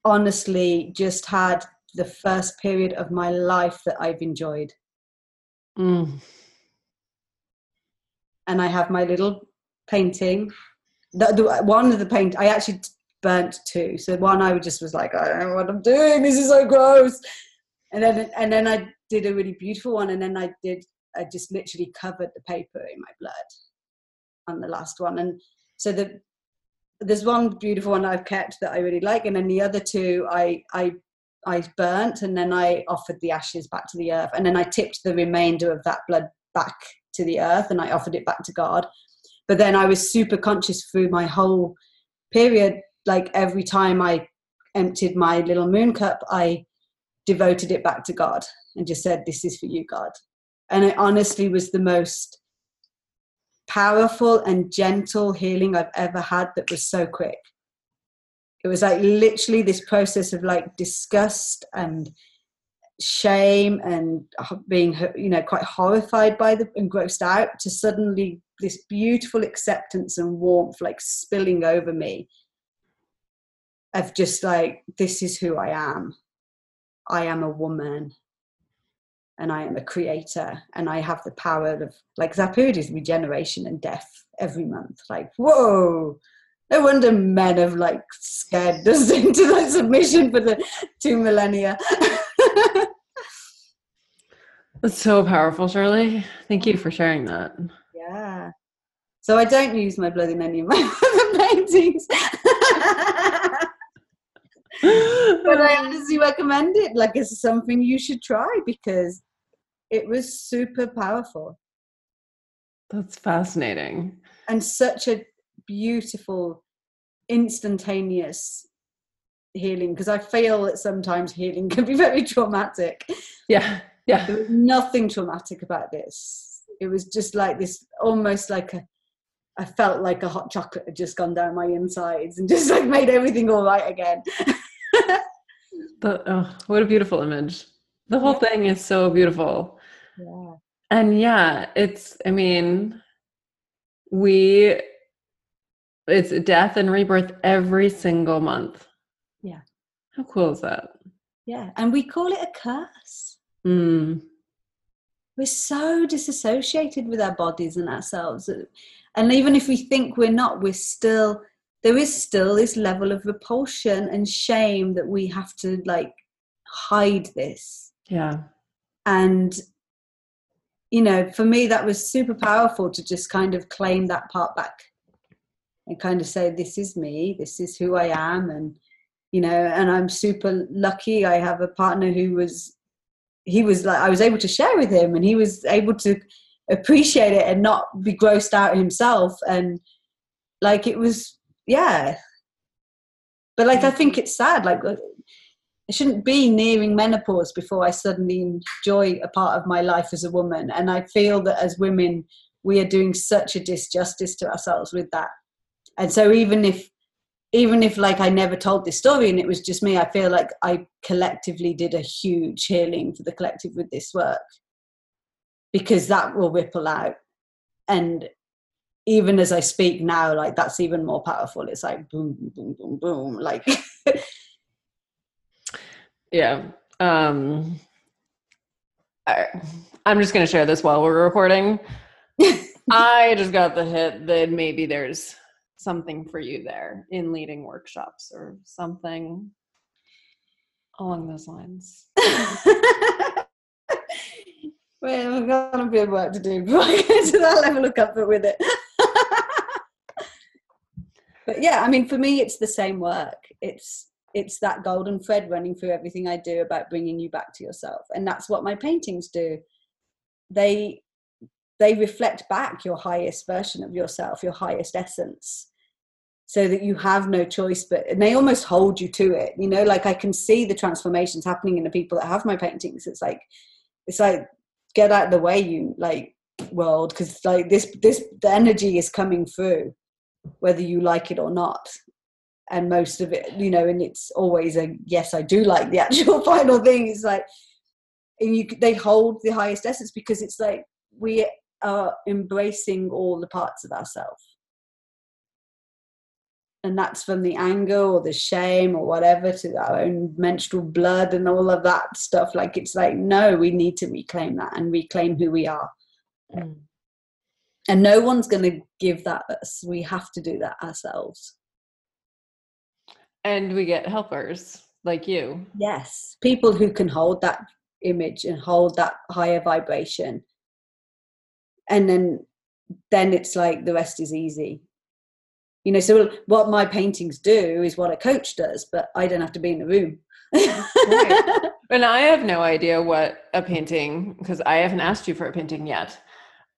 honestly just had the first period of my life that I've enjoyed. Mm. And I have my little painting. The, the, one of the paint, I actually burnt two. So one I just was like, I don't know what I'm doing. This is so gross and then and then I did a really beautiful one, and then I did I just literally covered the paper in my blood on the last one, and so the there's one beautiful one I've kept that I really like, and then the other two I I I burnt, and then I offered the ashes back to the earth, and then I tipped the remainder of that blood back to the earth, and I offered it back to God. But then I was super conscious through my whole period, like every time I emptied my little moon cup, I devoted it back to God and just said, This is for you, God. And it honestly was the most powerful and gentle healing I've ever had that was so quick. It was like literally this process of like disgust and shame and being you know quite horrified by the and grossed out to suddenly this beautiful acceptance and warmth like spilling over me of just like this is who I am I am a woman and I am a creator and I have the power of like that is regeneration and death every month. Like, whoa. No wonder men have like scared us into that submission for the two millennia. That's so powerful, Shirley. Thank you for sharing that. Yeah. So I don't use my bloody menu in my other paintings. but I honestly recommend it. Like it's something you should try because it was super powerful. That's fascinating. And such a beautiful, instantaneous healing because I feel that sometimes healing can be very traumatic. Yeah. Yeah. There was nothing traumatic about this. It was just like this almost like a I felt like a hot chocolate had just gone down my insides and just like made everything all right again. but oh, what a beautiful image. The whole yeah. thing is so beautiful. Yeah. And yeah, it's I mean, we it's death and rebirth every single month. Yeah. How cool is that? Yeah. And we call it a curse. Mm. We're so disassociated with our bodies and ourselves. And even if we think we're not, we're still, there is still this level of repulsion and shame that we have to like hide this. Yeah. And you know, for me, that was super powerful to just kind of claim that part back and kind of say, this is me, this is who I am. And, you know, and I'm super lucky. I have a partner who was, he was like, I was able to share with him and he was able to appreciate it and not be grossed out himself. And like, it was, yeah. But like, I mm. think it's sad. Like, uh, I shouldn't be nearing menopause before I suddenly enjoy a part of my life as a woman. And I feel that as women, we are doing such a disjustice to ourselves with that. And so even if even if like I never told this story and it was just me, I feel like I collectively did a huge healing for the collective with this work. Because that will ripple out. And even as I speak now, like that's even more powerful. It's like boom, boom, boom, boom. Like Yeah. Um, I, I'm just going to share this while we're recording. I just got the hit that maybe there's something for you there in leading workshops or something along those lines. well, we've got a bit of work to do before I get to that level of comfort with it. but yeah, I mean, for me, it's the same work. It's it's that golden thread running through everything I do about bringing you back to yourself. And that's what my paintings do. They they reflect back your highest version of yourself, your highest essence. So that you have no choice but and they almost hold you to it. You know, like I can see the transformations happening in the people that have my paintings. It's like it's like get out of the way you like world because like this this the energy is coming through whether you like it or not and most of it you know and it's always a yes i do like the actual final thing it's like and you they hold the highest essence because it's like we are embracing all the parts of ourselves and that's from the anger or the shame or whatever to our own menstrual blood and all of that stuff like it's like no we need to reclaim that and reclaim who we are mm. and no one's going to give that us we have to do that ourselves and we get helpers like you. Yes, people who can hold that image and hold that higher vibration. And then then it's like the rest is easy. You know, so what my paintings do is what a coach does, but I don't have to be in the room. right. And I have no idea what a painting because I haven't asked you for a painting yet.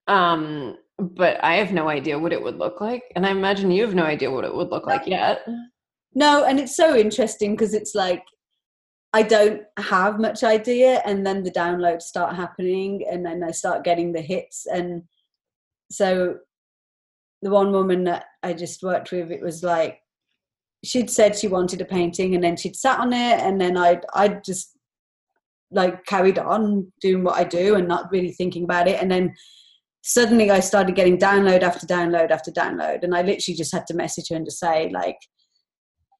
Um, but I have no idea what it would look like. And I imagine you have no idea what it would look like yet. No, and it's so interesting because it's like I don't have much idea, and then the downloads start happening, and then I start getting the hits, and so the one woman that I just worked with, it was like she'd said she wanted a painting, and then she'd sat on it, and then I'd I'd just like carried on doing what I do and not really thinking about it, and then suddenly I started getting download after download after download, and I literally just had to message her and just say like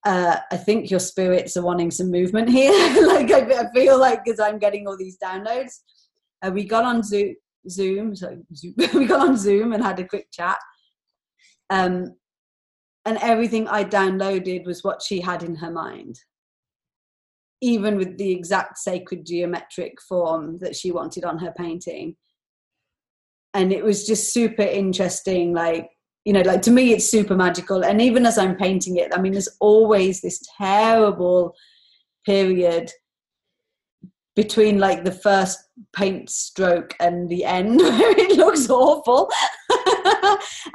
uh, I think your spirits are wanting some movement here. like I, I, feel like because I'm getting all these downloads, Uh, we got on Zoom, Zoom, so Zoom, we got on Zoom and had a quick chat. Um, and everything I downloaded was what she had in her mind, even with the exact sacred geometric form that she wanted on her painting. And it was just super interesting, like you know, like to me, it's super magical. And even as I'm painting it, I mean, there's always this terrible period between like the first paint stroke and the end where it looks awful.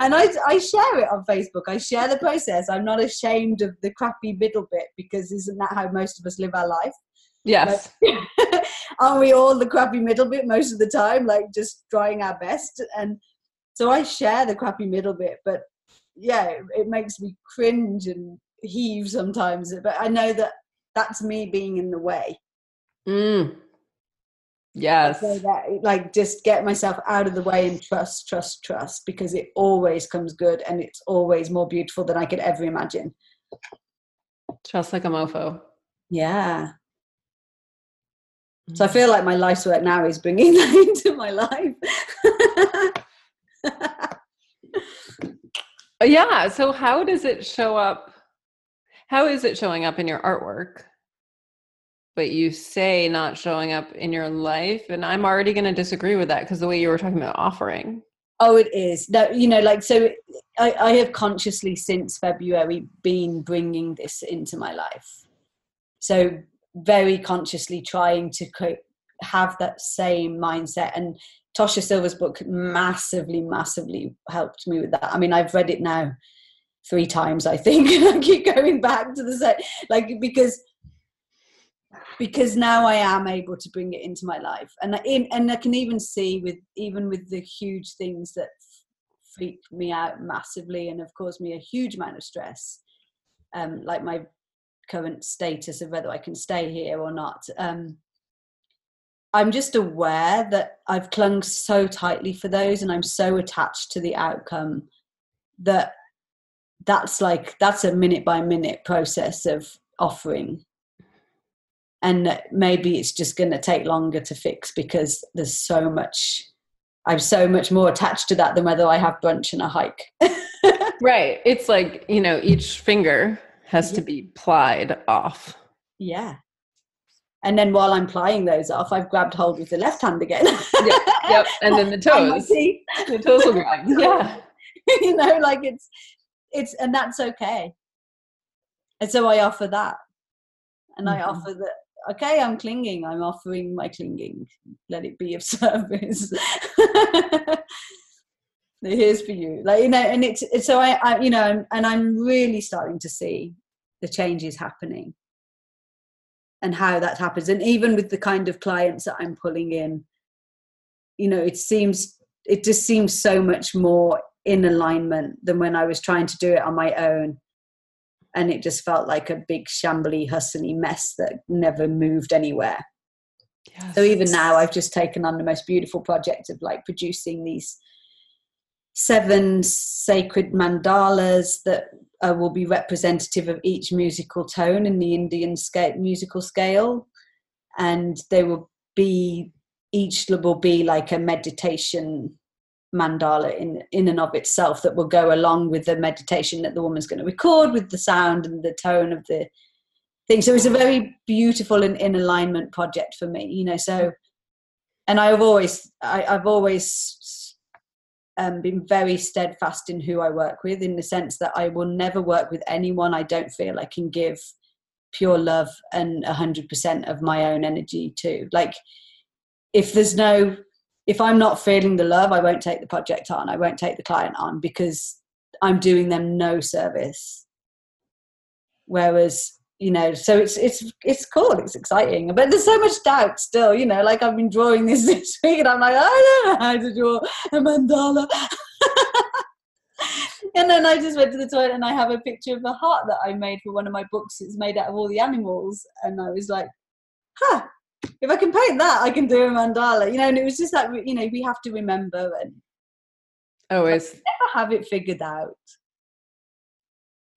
And I, I share it on facebook. I share the process. I'm not ashamed of the crappy middle bit because isn't that how most of us live our life? Yes. Aren't we all the crappy middle bit most of the time like just trying our best? And so i share the crappy middle bit but yeah it, it makes me cringe and heave sometimes but i know that that's me being in the way Mm. Yes. So that, like just get myself out of the way and trust, trust, trust, because it always comes good and it's always more beautiful than I could ever imagine. Trust like a mofo. Yeah. So I mm. feel like my life's work now is bringing that into my life. yeah. So how does it show up? How is it showing up in your artwork? but you say not showing up in your life and i'm already going to disagree with that because the way you were talking about offering oh it is no you know like so I, I have consciously since february been bringing this into my life so very consciously trying to have that same mindset and tosha silver's book massively massively helped me with that i mean i've read it now three times i think i keep going back to the set, like because because now I am able to bring it into my life, and I, in, and I can even see with even with the huge things that freak me out massively and have caused me a huge amount of stress, um, like my current status of whether I can stay here or not. Um, I'm just aware that I've clung so tightly for those, and I'm so attached to the outcome that that's like that's a minute by minute process of offering. And maybe it's just going to take longer to fix because there's so much i'm so much more attached to that than whether i have brunch and a hike. Right. It's like you know each finger has to be plied off. Yeah and then while i'm plying those off i've grabbed hold with the left hand again yep, yep. and then the toes the toes will grab yeah you know like it's it's and that's okay and so i offer that and mm-hmm. i offer that okay, I'm clinging, I'm offering my clinging. Let it be of service. Here's for you. Like, you know, and it's, it's so I, I, you know, and I'm really starting to see the changes happening and how that happens. And even with the kind of clients that I'm pulling in, you know, it seems, it just seems so much more in alignment than when I was trying to do it on my own and it just felt like a big shambly hustly mess that never moved anywhere yes. so even now i've just taken on the most beautiful project of like producing these seven sacred mandalas that uh, will be representative of each musical tone in the indian scale, musical scale. And they will be each will be like a meditation mandala in in and of itself that will go along with the meditation that the woman's going to record with the sound and the tone of the thing. So it's a very beautiful and in alignment project for me you know so and i've always I, have always um, been very steadfast in who i work with in the sense that i will never work with anyone i don't feel i can give pure love and 100% of my own energy to like if there's no if I'm not feeling the love, I won't take the project on. I won't take the client on because I'm doing them no service. Whereas, you know, so it's it's it's cool, it's exciting, but there's so much doubt still. You know, like I've been drawing this this week, and I'm like, I don't know how to draw a mandala. and then I just went to the toilet and I have a picture of a heart that I made for one of my books. It's made out of all the animals, and I was like, huh, if I can paint that, I can do a mandala. You know, and it was just that you know we have to remember and always never have it figured out.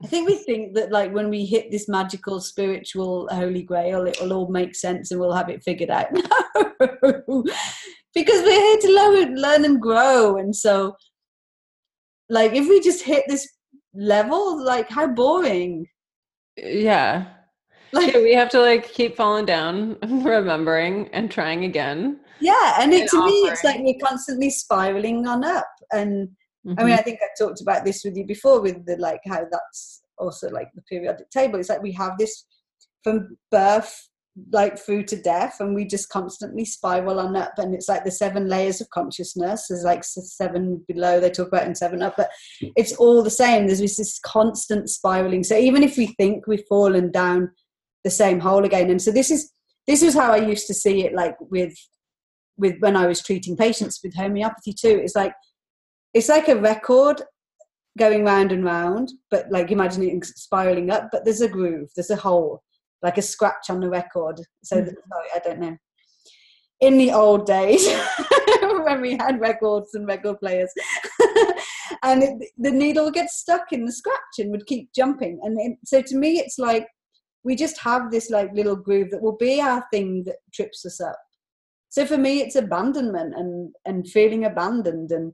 I think we think that like when we hit this magical spiritual holy grail, it will all make sense and we'll have it figured out. No, because we're here to learn, learn and grow. And so, like, if we just hit this level, like, how boring. Yeah. Like yeah, we have to like keep falling down, remembering and trying again. Yeah, and, it, and to offering. me, it's like we're constantly spiraling on up. And mm-hmm. I mean, mm-hmm. I think I talked about this with you before, with the like how that's also like the periodic table. It's like we have this from birth like through to death and we just constantly spiral on up and it's like the seven layers of consciousness there's like seven below they talk about in seven up but it's all the same there's this constant spiraling so even if we think we've fallen down the same hole again and so this is this is how i used to see it like with with when i was treating patients with homeopathy too it's like it's like a record going round and round but like imagine it spiraling up but there's a groove there's a hole like a scratch on the record. So mm-hmm. sorry, I don't know. In the old days, when we had records and record players, and it, the needle would get stuck in the scratch and would keep jumping. And it, so to me, it's like we just have this like little groove that will be our thing that trips us up. So for me, it's abandonment and and feeling abandoned and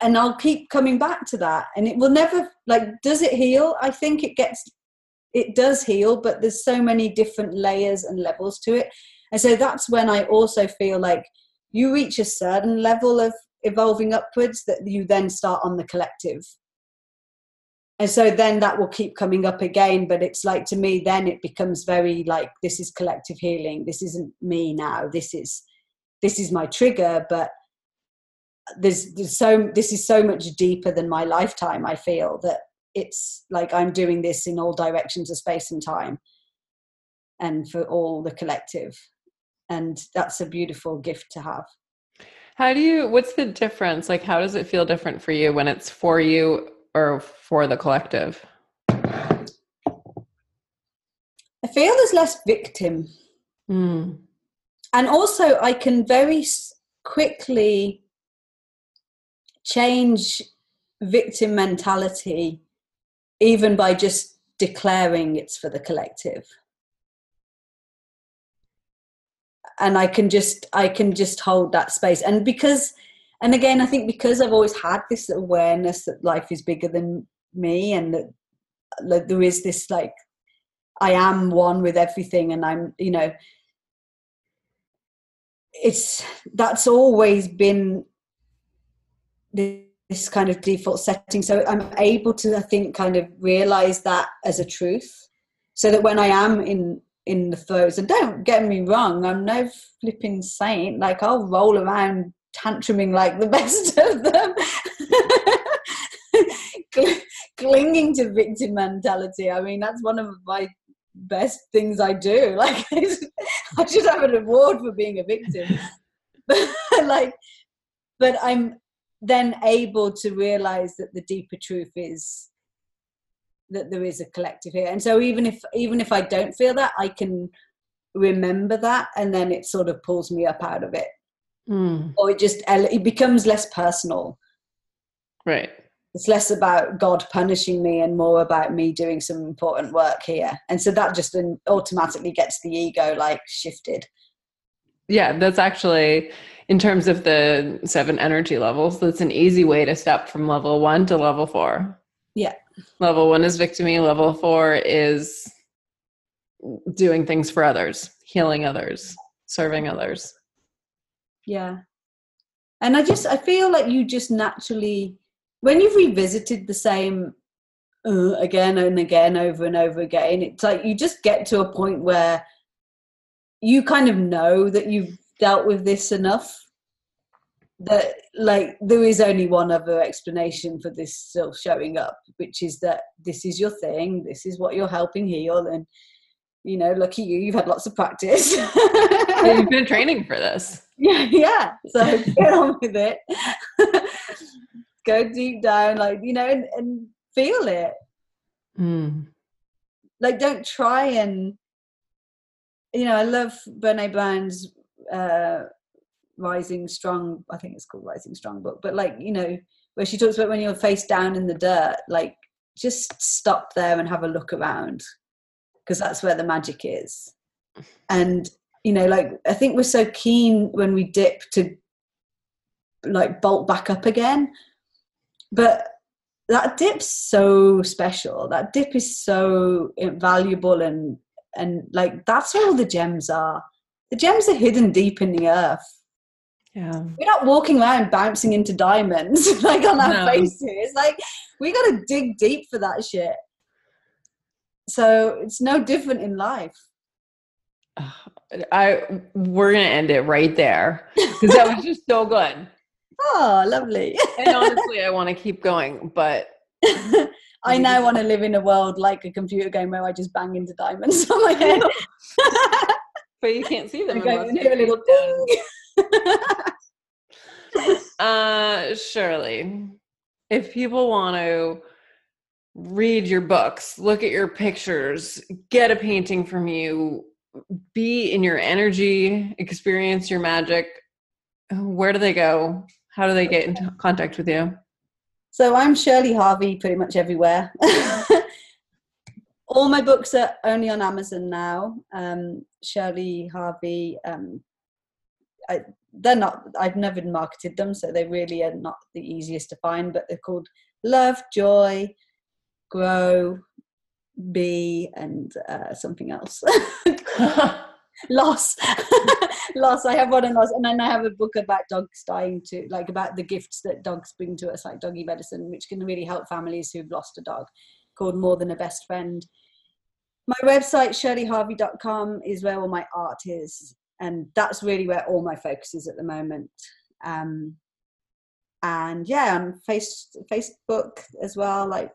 and I'll keep coming back to that. And it will never like does it heal? I think it gets it does heal, but there's so many different layers and levels to it. And so that's when I also feel like you reach a certain level of evolving upwards that you then start on the collective. And so then that will keep coming up again. But it's like to me, then it becomes very like this is collective healing. This isn't me now. This is this is my trigger, but there's, there's so this is so much deeper than my lifetime, I feel that it's like I'm doing this in all directions of space and time and for all the collective. And that's a beautiful gift to have. How do you, what's the difference? Like, how does it feel different for you when it's for you or for the collective? I feel there's less victim. Mm. And also, I can very quickly change victim mentality even by just declaring it's for the collective. And i can just i can just hold that space. And because and again i think because i've always had this awareness that life is bigger than me and that, there is this like i am one with everything and i'm you know it's that's always been this kind of default setting. So I'm able to, I think, kind of realize that as a truth, so that when I am in in the throes, and don't get me wrong, I'm no flipping saint. Like I'll roll around tantruming like the best of them. clinging to victim mentality. I mean, that's one of my best things I do. Like, I should have an award for being a victim. like, but I'm then able to realize that the deeper truth is that there is a collective here. And so even if even if i don't feel that i can remember that and then it sort of pulls me up out of it. Mm. or it just it becomes less personal. Right. It's less about god punishing me and more about me doing some important work here. And so that just automatically gets the ego like shifted yeah that's actually in terms of the seven energy levels, that's an easy way to step from level one to level four. Yeah. Level one is victimy, level four is doing things for others, healing others, serving others. Yeah. And I just, I feel like you just naturally, when you've revisited the same uh, again and again over and over again, it's like you just get to a point where you kind of know that you've dealt with this enough that like there is only one other explanation for this still showing up which is that this is your thing this is what you're helping heal and you know lucky you you've had lots of practice. You've been training for this. Yeah yeah so get on with it. Go deep down like you know and, and feel it. Mm. like don't try and you know i love brene brown's uh, Rising Strong, I think it's called Rising Strong book, but like, you know, where she talks about when you're face down in the dirt, like just stop there and have a look around because that's where the magic is. And you know, like I think we're so keen when we dip to like bolt back up again. But that dip's so special. That dip is so valuable and and like that's where all the gems are. The gems are hidden deep in the earth. Yeah. We're not walking around bouncing into diamonds like on our No. faces. Like we gotta dig deep for that shit. So it's no different in life. I we're gonna end it right there because that was just so good. Oh, lovely. And honestly, I want to keep going, but I now want to live in a world like a computer game where I just bang into diamonds on my head. but you can't see them. Go unless a little ding. Uh, Shirley, if people want to read your books, look at your pictures, get a painting from you, be in your energy, experience your magic, where do they go? How do they get into contact with you? So I'm Shirley Harvey pretty much everywhere. All my books are only on Amazon now. Um, Shirley Harvey. Um, I, they're not. I've never marketed them, so they really are not the easiest to find. But they're called Love, Joy, Grow, Be, and uh, something else. loss. Loss. I have one on loss. And then i have a book about dogs dying to like about the gifts that dogs bring to us like doggy medicine which can really help families who've lost a dog called more than a best friend. My website shirleyharvey.com is where all my art is. And that's really where all my focus is at the moment. Um and yeah on face facebook as well like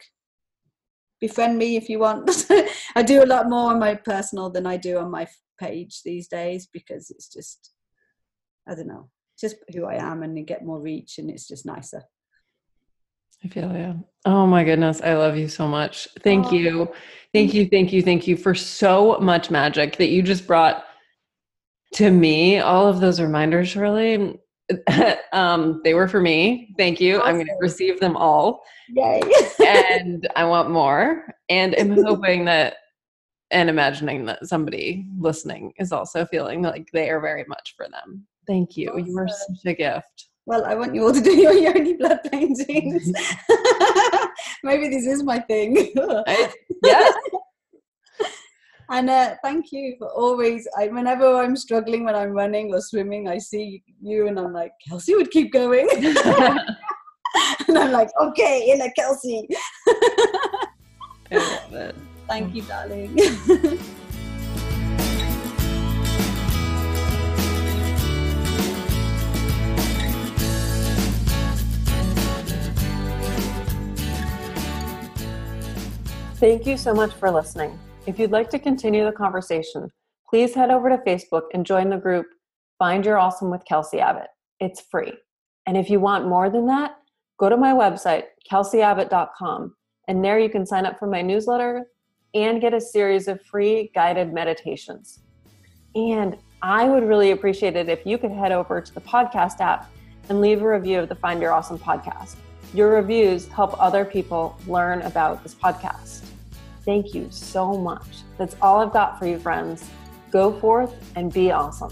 befriend me if you want. I do a lot more on my personal than i do on my page these days because it's just I don't know, just who I am and you get more reach and it's just nicer. I feel you. Oh my goodness. I love you so much. Thank Aw. you. Thank you. Thank you. Thank you for so much magic that you just brought to me. All of those reminders, really. um, they were for me. Thank you. I'm going to receive them all. Yay. and I want more. And I'm hoping that and imagining that somebody listening is also feeling like they are very much for them. Thank you. You are such a gift. well, I want you all to do your Yoni blood paintings. Maybe this is my thing. I, yes. and uh, thank you for always. I, whenever I'm struggling when I'm running or swimming, I see you and I'm like, Kelsey would keep going. and I'm like, okay, in a Kelsey. I love it. Thank mm. you, darling. Thank you so much for listening. If you'd like to continue the conversation, please head over to Facebook and join the group Find Your Awesome with Kelsey Abbott. It's free. And if you want more than that, go to my website, kelseyabbott.com, and there you can sign up for my newsletter and get a series of free guided meditations. And I would really appreciate it if you could head over to the podcast app and leave a review of the Find Your Awesome podcast. Your reviews help other people learn about this podcast. Thank you so much. That's all I've got for you, friends. Go forth and be awesome.